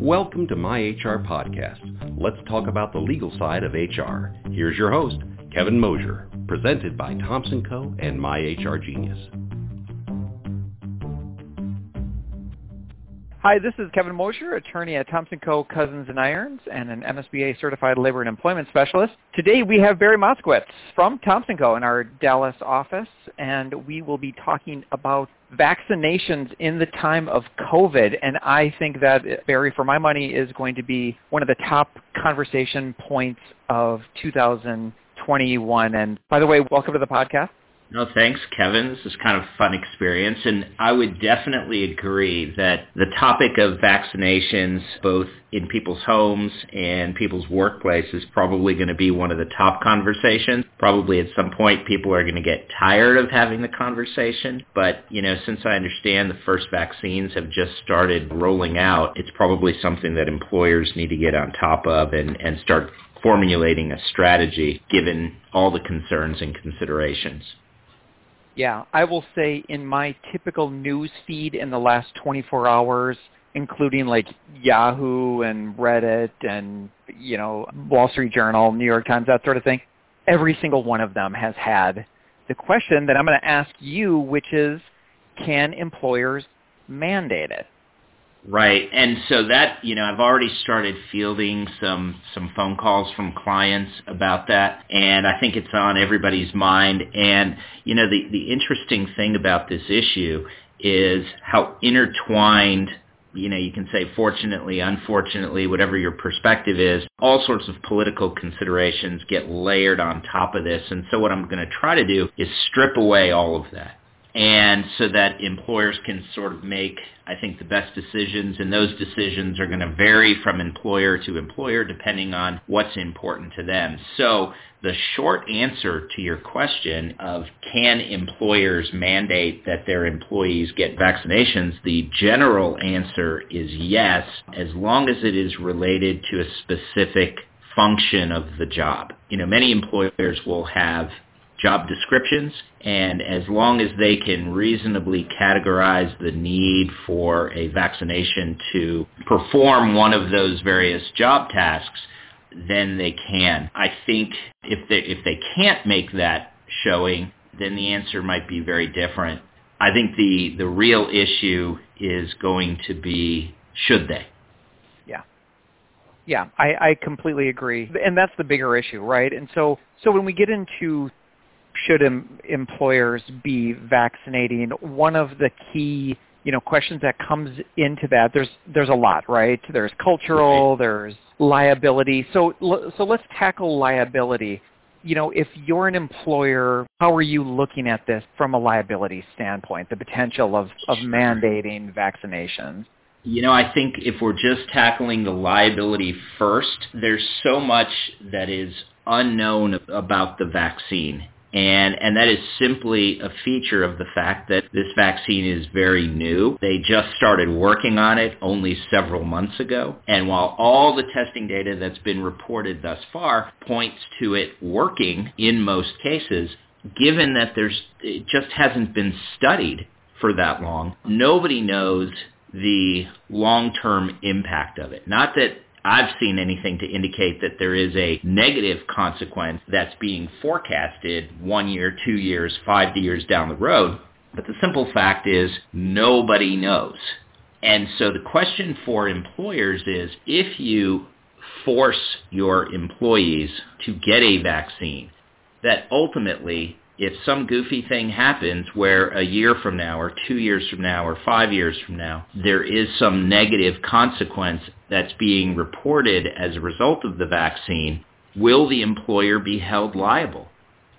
Welcome to My HR Podcast. Let's talk about the legal side of HR. Here's your host, Kevin Mosier, presented by Thompson Coe. and My HR Genius. Hi, this is Kevin Mosier, attorney at Thompson Coe. Cousins and Irons and an MSBA certified labor and employment specialist. Today we have Barry Moskowitz from Thompson Coe. in our Dallas office, and we will be talking about vaccinations in the time of COVID. And I think that, Barry, for my money, is going to be one of the top conversation points of 2021. And by the way, welcome to the podcast. No, thanks, Kevin. This is kind of a fun experience. And I would definitely agree that the topic of vaccinations, both in people's homes and people's workplace, is probably going to be one of the top conversations. Probably at some point people are going to get tired of having the conversation. But, you know, since I understand the first vaccines have just started rolling out, it's probably something that employers need to get on top of and, and start formulating a strategy given all the concerns and considerations. Yeah, I will say in my typical news feed in the last 24 hours, including like Yahoo and Reddit and, you know, Wall Street Journal, New York Times, that sort of thing, every single one of them has had the question that I'm going to ask you, which is, can employers mandate it? Right. And so that, you know, I've already started fielding some some phone calls from clients about that and I think it's on everybody's mind and you know the the interesting thing about this issue is how intertwined you know, you can say fortunately, unfortunately, whatever your perspective is, all sorts of political considerations get layered on top of this. And so what I'm going to try to do is strip away all of that and so that employers can sort of make, I think, the best decisions, and those decisions are going to vary from employer to employer depending on what's important to them. So the short answer to your question of can employers mandate that their employees get vaccinations, the general answer is yes, as long as it is related to a specific function of the job. You know, many employers will have job descriptions, and as long as they can reasonably categorize the need for a vaccination to perform one of those various job tasks, then they can. I think if they if they can't make that showing, then the answer might be very different. I think the the real issue is going to be should they. Yeah. Yeah, I, I completely agree. And that's the bigger issue, right? And so so when we get into should em- employers be vaccinating? One of the key you know questions that comes into that there's there's a lot right there's cultural right. there's liability so so let's tackle liability you know if you're an employer how are you looking at this from a liability standpoint the potential of of mandating vaccinations you know, I think if we're just tackling the liability first, there's so much that is unknown about the vaccine. And, and that is simply a feature of the fact that this vaccine is very new. They just started working on it only several months ago. And while all the testing data that's been reported thus far points to it working in most cases, given that there's, it just hasn't been studied for that long, nobody knows the long-term impact of it. Not that I've seen anything to indicate that there is a negative consequence that's being forecasted one year, two years, five years down the road. But the simple fact is nobody knows. And so the question for employers is if you force your employees to get a vaccine, that ultimately if some goofy thing happens where a year from now or two years from now or five years from now there is some negative consequence that's being reported as a result of the vaccine, will the employer be held liable?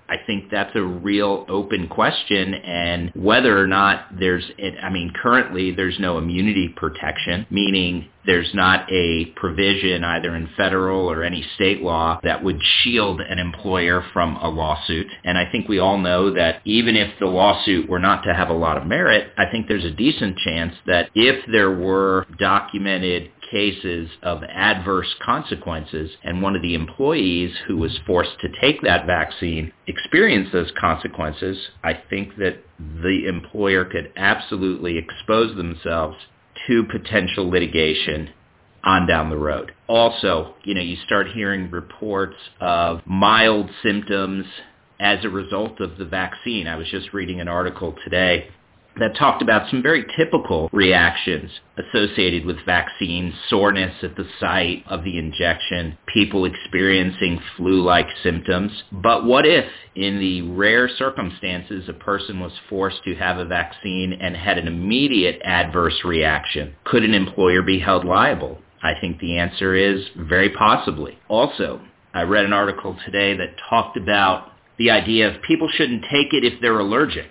I think that's a real open question and whether or not there's, I mean, currently there's no immunity protection, meaning there's not a provision either in federal or any state law that would shield an employer from a lawsuit. And I think we all know that even if the lawsuit were not to have a lot of merit, I think there's a decent chance that if there were documented cases of adverse consequences and one of the employees who was forced to take that vaccine experienced those consequences, I think that the employer could absolutely expose themselves to potential litigation. on down the road. Also, you know, you start hearing reports of mild symptoms as a result of the vaccine. I was just reading an article today that talked about some very typical reactions associated with vaccines, soreness at the site of the injection, people experiencing flu-like symptoms. But what if, in the rare circumstances, a person was forced to have a vaccine and had an immediate adverse reaction? Could an employer be held liable? I think the answer is very possibly. Also, I read an article today that talked about the idea of people shouldn't take it if they're allergic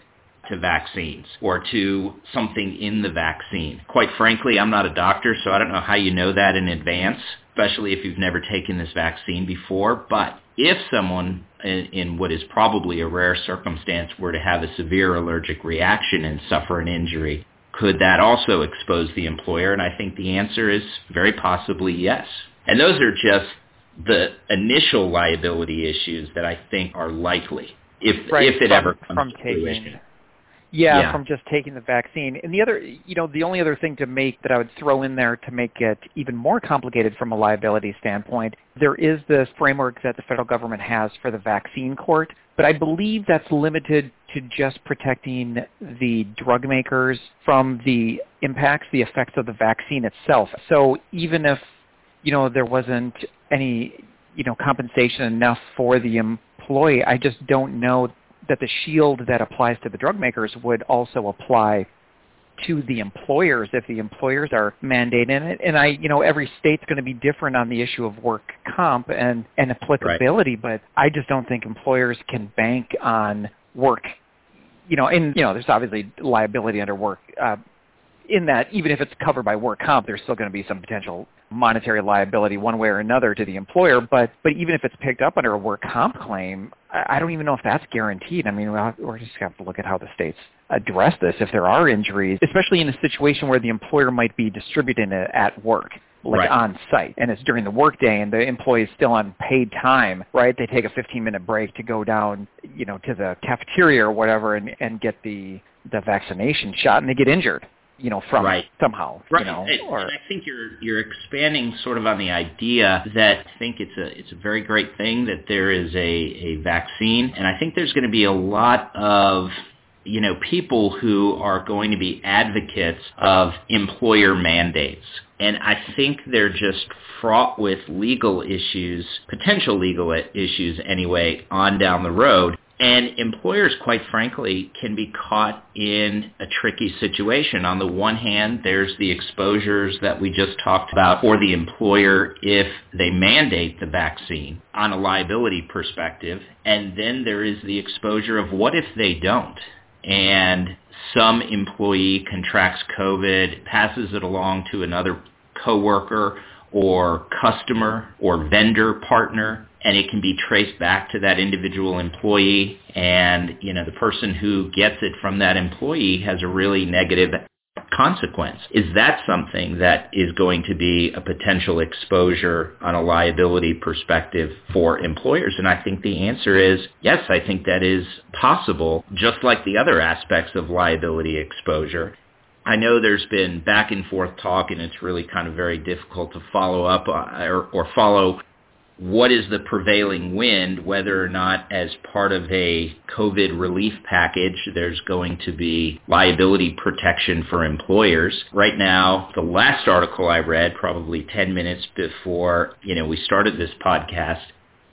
to vaccines or to something in the vaccine. Quite frankly, I'm not a doctor, so I don't know how you know that in advance, especially if you've never taken this vaccine before. But if someone in, in what is probably a rare circumstance were to have a severe allergic reaction and suffer an injury, could that also expose the employer? And I think the answer is very possibly yes. And those are just the initial liability issues that I think are likely if right, if it from, ever comes from to taking, fruition. Yeah, Yeah. from just taking the vaccine. And the other, you know, the only other thing to make that I would throw in there to make it even more complicated from a liability standpoint, there is this framework that the federal government has for the vaccine court, but I believe that's limited to just protecting the drug makers from the impacts, the effects of the vaccine itself. So even if, you know, there wasn't any, you know, compensation enough for the employee, I just don't know that the shield that applies to the drug makers would also apply to the employers if the employers are mandating it. And I, you know, every state's going to be different on the issue of work comp and, and applicability, but I just don't think employers can bank on work, you know, and, you know, there's obviously liability under work, uh, in that even if it's covered by work comp, there's still going to be some potential monetary liability one way or another to the employer. But but even if it's picked up under a work comp claim, I, don't even know if that's guaranteed. I mean, we'll, we're just have to look at how the states address this if there are injuries, especially in a situation where the employer might be distributing it at work. Like Right. on site, and it's during the workday, and the employee is still on paid time, right? They take a 15-minute break to go down, you know, to the cafeteria or whatever, and and get the the vaccination shot, and they get injured, you know, from Right. somehow, Right. you know, and, or and I think you're you're expanding sort of on the idea that I think it's a it's a very great thing that there is a, a vaccine and I think there's going to be a lot of you know people who are going to be advocates of employer mandates. And I think they're just fraught with legal issues, potential legal issues anyway, on down the road. And employers, quite frankly, can be caught in a tricky situation. On the one hand, there's the exposures that we just talked about for the employer if they mandate the vaccine on a liability perspective. And then there is the exposure of what if they don't? And some employee contracts COVID, passes it along to another coworker or customer or vendor partner and it can be traced back to that individual employee and you know the person who gets it from that employee has a really negative consequence. Is that something that is going to be a potential exposure on a liability perspective for employers? And I think the answer is yes, I think that is possible, just like the other aspects of liability exposure. I know there's been back and forth talk and it's really kind of very difficult to follow up uh, or, or follow what is the prevailing wind, whether or not as part of a COVID relief package there's going to be liability protection for employers. Right now, the last article I read, probably 10 minutes before, you know, we started this podcast,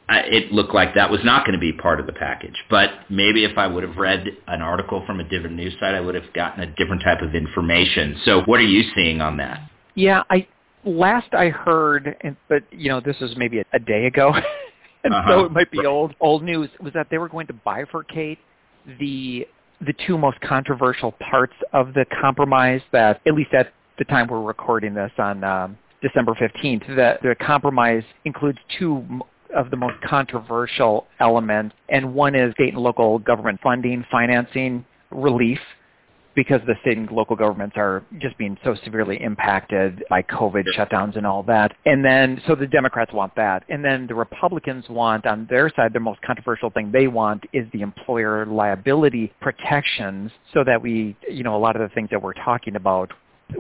it looked like that was not going to be part of the package. But maybe if I would have read an article from a different news site, I would have gotten a different type of information. So what are you seeing on that? Yeah, I last I heard, and, but you know, this is maybe a, a day ago, and so Uh-huh. it might be old old news. Was that they were going to bifurcate the the two most controversial parts of the compromise that, at least at the time we're recording this on um, December fifteenth, that the compromise includes two of the most controversial elements, and one is state and local government funding, financing, relief, because the state and local governments are just being so severely impacted by COVID shutdowns and all that. And then, so the Democrats want that. And then the Republicans want, on their side, the most controversial thing they want is the employer liability protections so that we, you know, a lot of the things that we're talking about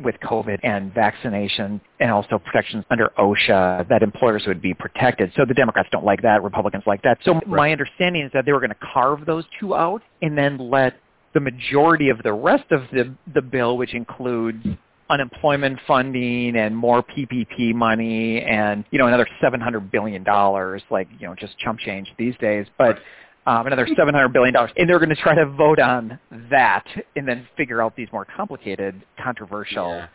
with COVID and vaccination and also protections under OSHA that employers would be protected. So the Democrats don't like that, Republicans like that. So right. my understanding is that they were going to carve those two out and then let the majority of the rest of the the bill, which includes unemployment funding and more PPP money and you know another 700 billion dollars like you know just chump change these days. But um, another 700 billion dollars and they're going to try to vote on that and then figure out these more complicated controversial yeah.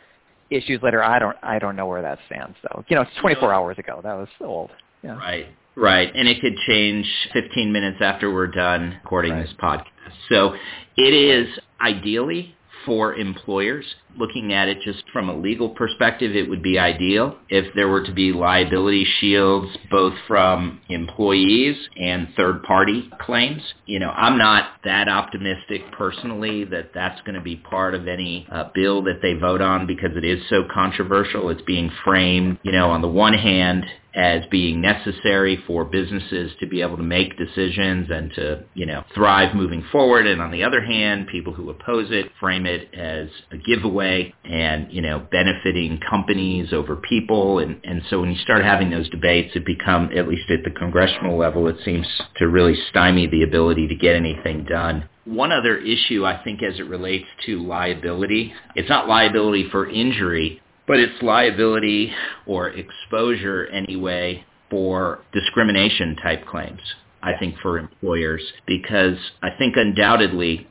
issues later. I don't I don't know where that stands though. You know it's 24 hours ago. That was old. Yeah. right Right, and it could change 15 minutes after we're done recording right. this podcast. So it is ideally for employers. Looking at it just from a legal perspective, it would be ideal if there were to be liability shields both from employees and third-party claims. You know, I'm not that optimistic personally that that's going to be part of any uh, bill that they vote on because it is so controversial. It's being framed, you know, on the one hand as being necessary for businesses to be able to make decisions and to, you know, thrive moving forward. And on the other hand, people who oppose it frame it as a giveaway and, you know, benefiting companies over people. And, and so when you start having those debates, it become, at least at the congressional level, it seems to really stymie the ability to get anything done. One other issue, I think, as it relates to liability, it's not liability for injury, but it's liability or exposure anyway for discrimination type claims, I think, for employers, because I think undoubtedly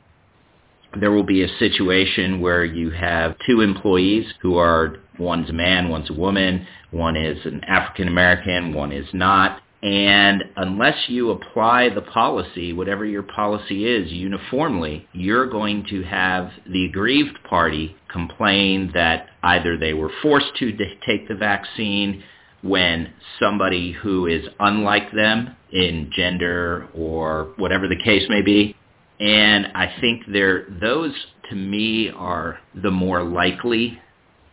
there will be a situation where you have two employees who are one's a man, one's a woman, one is an African American, one is not, and unless you apply the policy, whatever your policy is, uniformly, you're going to have the aggrieved party complain that either they were forced to take the vaccine when somebody who is unlike them in gender or whatever the case may be. And I think there, those to me are the more likely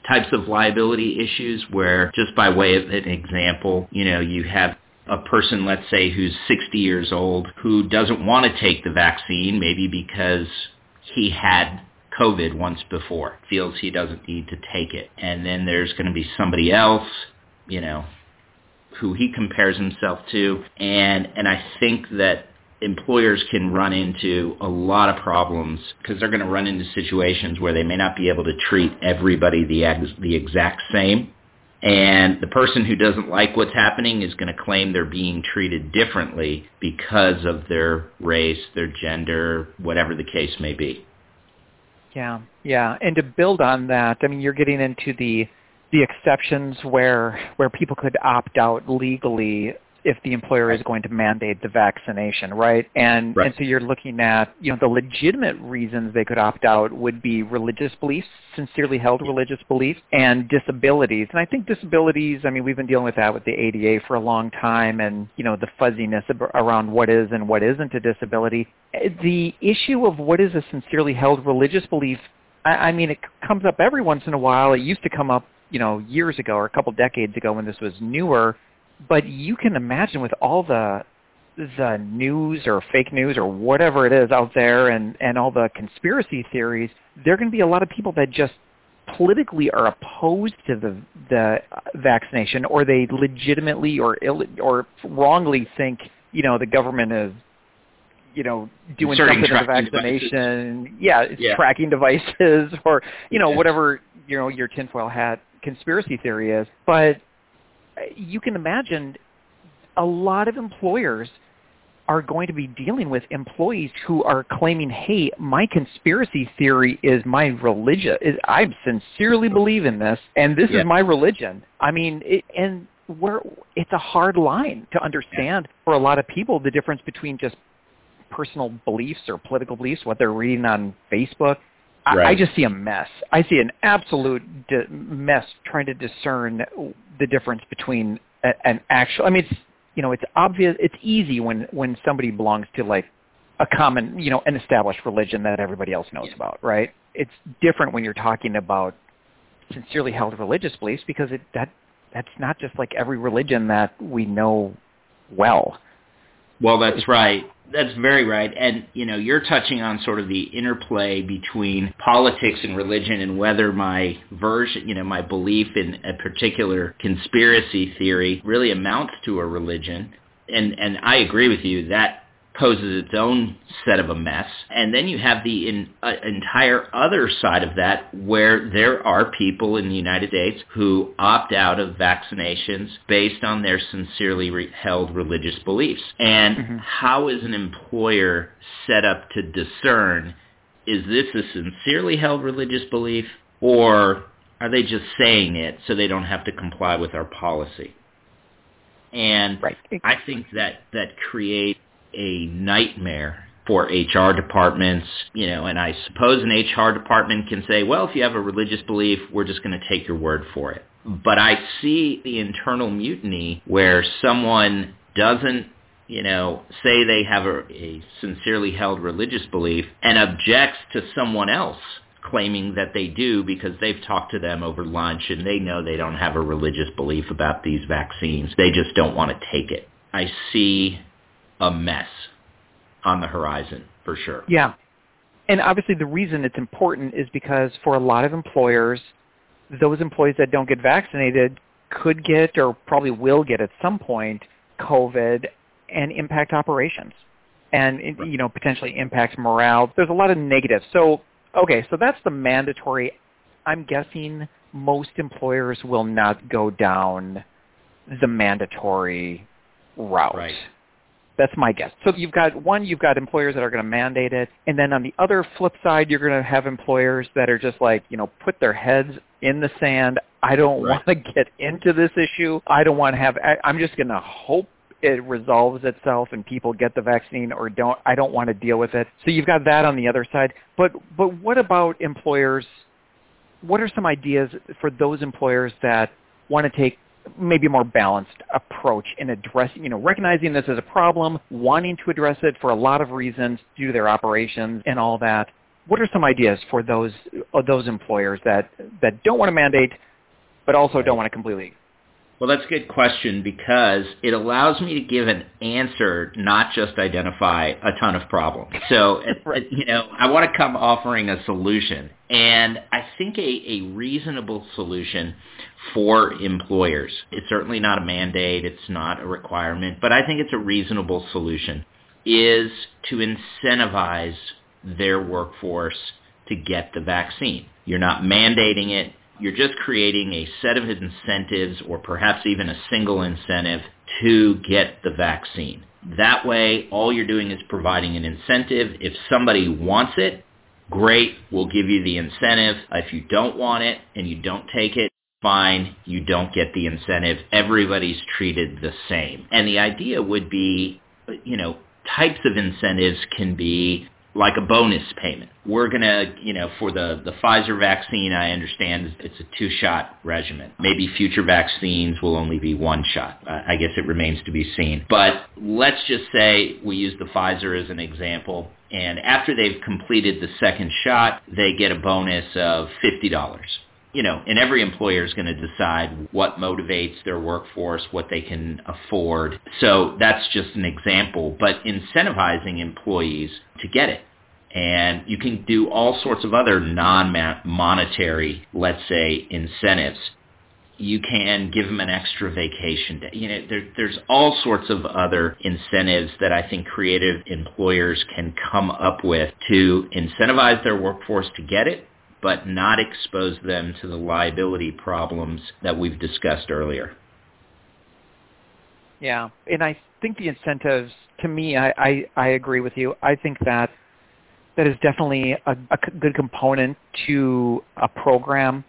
types of liability issues where just by way of an example, you know, you have a person, let's say, who's 60 years old, who doesn't want to take the vaccine, maybe because he had COVID once before, feels he doesn't need to take it. And then there's going to be somebody else, you know, who he compares himself to. And, and I think that employers can run into a lot of problems because they're going to run into situations where they may not be able to treat everybody the, ex- the exact same and the person who doesn't like what's happening is going to claim they're being treated differently because of their race, their gender, whatever the case may be. Yeah, yeah. And to build on that, I mean, you're getting into the the exceptions where where people could opt out legally if the employer is going to mandate the vaccination, right? And right. and so you're looking at, you know, the legitimate reasons they could opt out would be religious beliefs, sincerely held religious beliefs, and disabilities. And I think disabilities, I mean, we've been dealing with that with the ADA for a long time and, you know, the fuzziness around what is and what isn't a disability. The issue of what is a sincerely held religious belief, I, I mean, it comes up every once in a while. It used to come up you know, years ago or a couple decades ago when this was newer, but you can imagine with all the the news or fake news or whatever it is out there and and all the conspiracy theories there are going to be a lot of people that just politically are opposed to the the vaccination or they legitimately or Ill, or wrongly think you know the government is you know doing something to the vaccination devices. yeah it's yeah. tracking devices or you know whatever you know your tinfoil hat conspiracy theory is but you can imagine a lot of employers are going to be dealing with employees who are claiming, "Hey, my conspiracy theory is my religion. Is I sincerely believe in this, and this yeah. is my religion." I mean, it, and where it's a hard line to understand yeah. for a lot of people the difference between just personal beliefs or political beliefs, what they're reading on Facebook. Right. I, I just see a mess. I see an absolute di- mess trying to discern the difference between a, an actual. I mean, it's you know, it's obvious. It's easy when when somebody belongs to like a common, you know, an established religion that everybody else knows yeah. about, right? It's different when you're talking about sincerely held religious beliefs because it that that's not just like every religion that we know well. Well, that's right. That's very right. And, you know, you're touching on sort of the interplay between politics and religion and whether my version, you know, my belief in a particular conspiracy theory really amounts to a religion. And, and I agree with you that poses its own set of a mess. And then you have the in, uh, entire other side of that where there are people in the United States who opt out of vaccinations based on their sincerely re- held religious beliefs. And mm-hmm. how is an employer set up to discern is this a sincerely held religious belief or are they just saying it so they don't have to comply with our policy? And right. I think that that creates a nightmare for HR departments, you know, and I suppose an HR department can say, well, if you have a religious belief, we're just going to take your word for it. But I see the internal mutiny where someone doesn't, you know, say they have a, a sincerely held religious belief and objects to someone else claiming that they do because they've talked to them over lunch and they know they don't have a religious belief about these vaccines. They just don't want to take it. I see a mess on the horizon for sure. Yeah. And obviously the reason it's important is because for a lot of employers, those employees that don't get vaccinated could get or probably will get at some point COVID and impact operations and you know potentially impact morale. There's a lot of negatives. So okay, so that's the mandatory. I'm guessing most employers will not go down the mandatory route. Right. That's my guess. So you've got one, you've got employers that are going to mandate it, and then on the other flip side, you're going to have employers that are just like, you know, put their heads in the sand. I don't right. want to get into this issue. I don't want to have. I, I'm just going to hope it resolves itself and people get the vaccine or don't. I don't want to deal with it. So you've got that on the other side. But but what about employers? What are some ideas for those employers that want to take maybe a more balanced approach in addressing, you know, recognizing this as a problem, wanting to address it for a lot of reasons due to their operations and all that. What are some ideas for those uh, those employers that that don't want to mandate, but also don't want to completely well, that's a good question because it allows me to give an answer, not just identify a ton of problems. So, right. you know, I want to come offering a solution. And I think a, a reasonable solution for employers, it's certainly not a mandate, it's not a requirement, but I think it's a reasonable solution, is to incentivize their workforce to get the vaccine. You're not mandating it you're just creating a set of incentives or perhaps even a single incentive to get the vaccine. That way, all you're doing is providing an incentive. If somebody wants it, great, we'll give you the incentive. If you don't want it and you don't take it, fine, you don't get the incentive. Everybody's treated the same. And the idea would be, you know, types of incentives can be like a bonus payment. We're going to, you know, for the, the Pfizer vaccine, I understand it's a two-shot regimen. Maybe future vaccines will only be one shot. I guess it remains to be seen. But let's just say we use the Pfizer as an example. And after they've completed the second shot, they get a bonus of $50 you know, and every employer is going to decide what motivates their workforce, what they can afford. So that's just an example, but incentivizing employees to get it. And you can do all sorts of other non-monetary, let's say, incentives. You can give them an extra vacation day. You know, there, there's all sorts of other incentives that I think creative employers can come up with to incentivize their workforce to get it but not expose them to the liability problems that we've discussed earlier. Yeah, and I think the incentives, to me, I, I, I agree with you. I think that that is definitely a, a good component to a program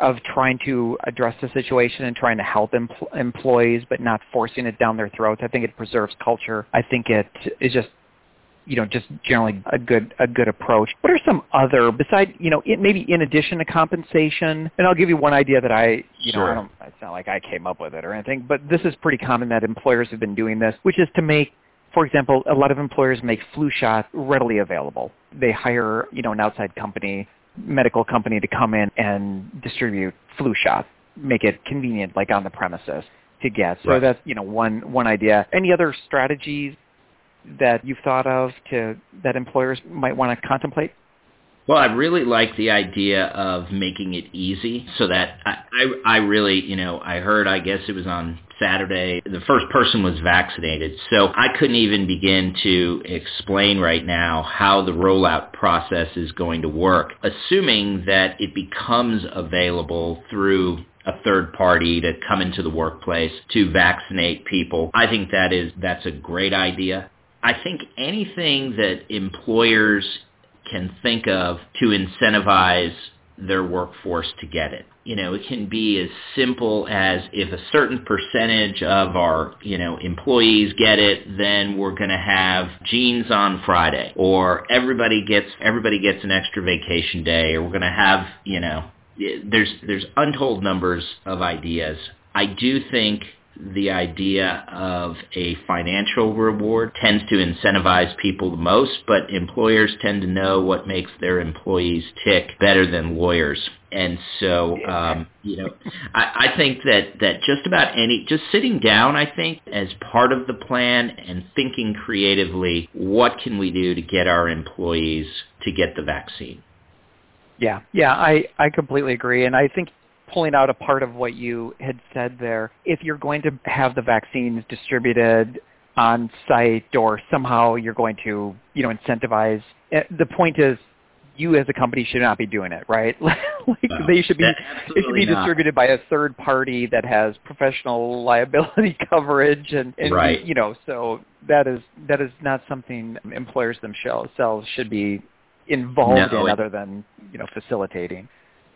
of trying to address the situation and trying to help empl- employees, but not forcing it down their throats. I think it preserves culture. I think it is just you know, just generally a good a good approach. What are some other besides you know it maybe in addition to compensation? And I'll give you one idea that I you sure. know I don't, it's not like I came up with it or anything, but this is pretty common that employers have been doing this, which is to make for example, a lot of employers make flu shots readily available. They hire, you know, an outside company, medical company to come in and distribute flu shots, make it convenient like on the premises to get. So right. that's, you know, one one idea. Any other strategies that you've thought of to that employers might want to contemplate? Well, I really like the idea of making it easy so that I, I, I really, you know, I heard, I guess it was on Saturday, the first person was vaccinated. So I couldn't even begin to explain right now how the rollout process is going to work, assuming that it becomes available through a third party to come into the workplace to vaccinate people. I think that is that's a great idea. I think anything that employers can think of to incentivize their workforce to get it. You know, it can be as simple as if a certain percentage of our, you know, employees get it, then we're going to have jeans on Friday or everybody gets everybody gets an extra vacation day or we're going to have, you know, there's there's untold numbers of ideas. I do think the idea of a financial reward tends to incentivize people the most, but employers tend to know what makes their employees tick better than lawyers. And so, um, you know, I, I think that, that just about any, just sitting down, I think, as part of the plan and thinking creatively, what can we do to get our employees to get the vaccine? Yeah, yeah, I, I completely agree. And I think pulling out a part of what you had said there. If you're going to have the vaccines distributed on site or somehow you're going to, you know, incentivize, eh, the point is you as a company should not be doing it, right? like no, they should be it should be not. distributed by a third party that has professional liability coverage and, and right. you know, so that is that is not something employers themselves should be involved no, in it, other than, you know, facilitating.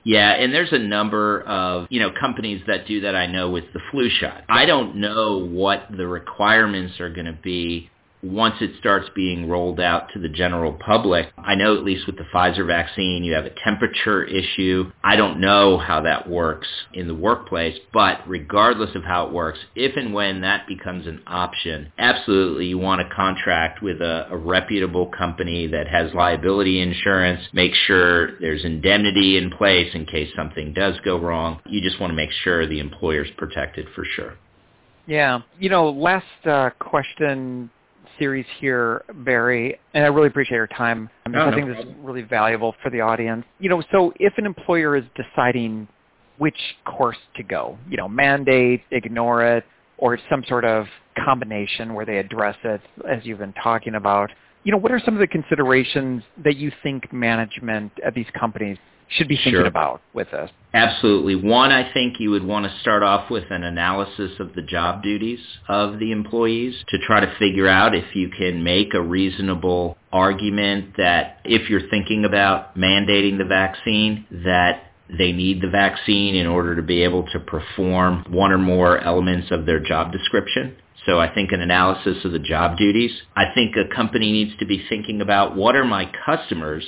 Yeah, and there's a number of, you know, companies that do that I know with the flu shot. I don't know what the requirements are going to be once it starts being rolled out to the general public, I know at least with the Pfizer vaccine, you have a temperature issue. I don't know how that works in the workplace, but regardless of how it works, if and when that becomes an option, absolutely you want to contract with a, a reputable company that has liability insurance, make sure there's indemnity in place in case something does go wrong. You just want to make sure the employer's protected for sure. Yeah. You know, last uh, question series here, Barry, and I really appreciate your time. I, no, I think no this is really valuable for the audience. You know, so if an employer is deciding which course to go, you know, mandate, ignore it, or some sort of combination where they address it, as you've been talking about, you know, what are some of the considerations that you think management at these companies should be thinking sure. about with this? Absolutely. One, I think you would want to start off with an analysis of the job duties of the employees to try to figure out if you can make a reasonable argument that if you're thinking about mandating the vaccine, that they need the vaccine in order to be able to perform one or more elements of their job description. So I think an analysis of the job duties. I think a company needs to be thinking about what are my customers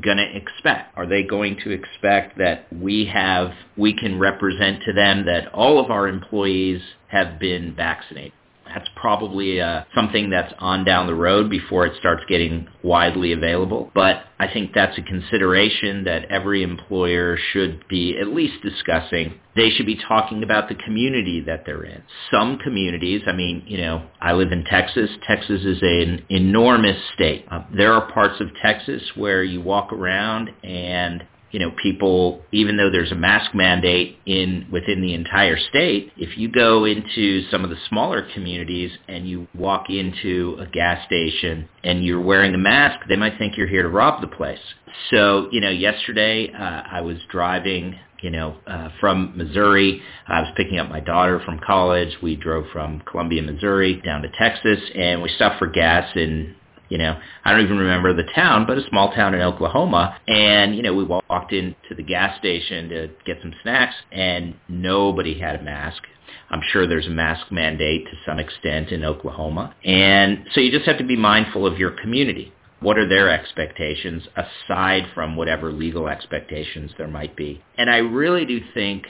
going to expect? Are they going to expect that we have, we can represent to them that all of our employees have been vaccinated? That's probably uh, something that's on down the road before it starts getting widely available. But I think that's a consideration that every employer should be at least discussing. They should be talking about the community that they're in. Some communities, I mean, you know, I live in Texas. Texas is an enormous state. Uh, there are parts of Texas where you walk around and you know, people, even though there's a mask mandate in within the entire state, if you go into some of the smaller communities and you walk into a gas station and you're wearing a mask, they might think you're here to rob the place. So, you know, yesterday uh, I was driving you know, uh, from Missouri. I was picking up my daughter from college. We drove from Columbia, Missouri down to Texas and we stopped for gas in you know, I don't even remember the town, but a small town in Oklahoma. And, you know, we walked into the gas station to get some snacks and nobody had a mask. I'm sure there's a mask mandate to some extent in Oklahoma. And so you just have to be mindful of your community. What are their expectations aside from whatever legal expectations there might be? And I really do think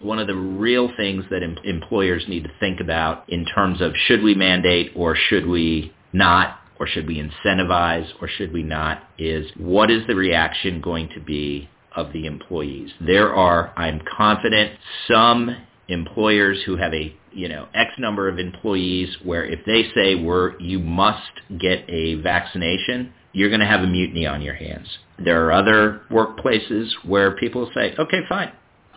one of the real things that em- employers need to think about in terms of should we mandate or should we not or should we incentivize or should we not is what is the reaction going to be of the employees. There are, I'm confident, some employers who have a you know, X number of employees where if they say we're, you must get a vaccination, you're going to have a mutiny on your hands. There are other workplaces where people say, okay, fine.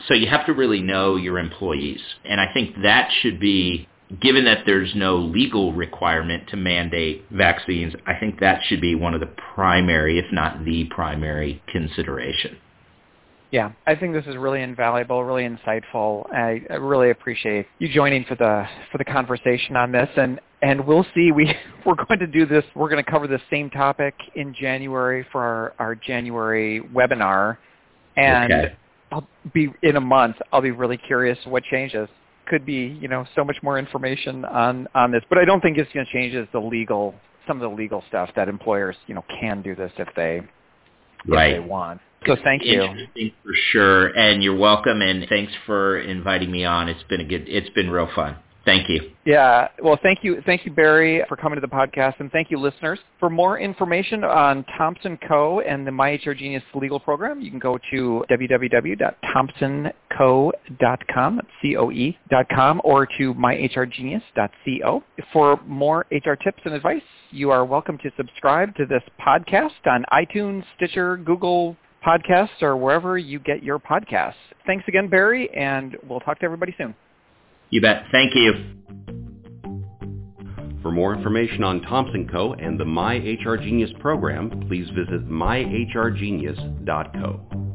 So you have to really know your employees. And I think that should be, given that there's no legal requirement to mandate vaccines, I think that should be one of the primary, if not the primary consideration. Yeah, I think this is really invaluable, really insightful. I, I really appreciate you joining for the for the conversation on this, and and we'll see. We we're going to do this. We're going to cover the same topic in January for our, our January webinar, and Okay. I'll be in a month. I'll be really curious what changes. Could be you know so much more information on on this, but I don't think it's going to change is the legal some of the legal stuff that employers you know can do this if they Right. if they want. So thank you. For sure, and you're welcome. And thanks for inviting me on. It's been a good. It's been real fun. Thank you. Yeah. Well, thank you, thank you, Barry, for coming to the podcast, and thank you, listeners. For more information on Thompson Coe. and the My HR Genius legal program, you can go to www.thompsonco.com, C-O-E, com, or to myhrgenius.co. For more HR tips and advice, you are welcome to subscribe to this podcast on iTunes, Stitcher, Google Podcasts, or wherever you get your podcasts. Thanks again, Barry, and we'll talk to everybody soon. You bet. Thank you. For more information on Thompson Coe. and the My HR Genius program, please visit myhrgenius.co.